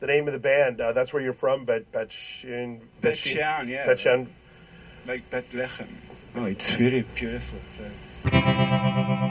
the name of the band. Uh, that's where you're from, Bet Bet Shean. Bet yeah. Bet Like Bethlehem. Oh, it's very beautiful place.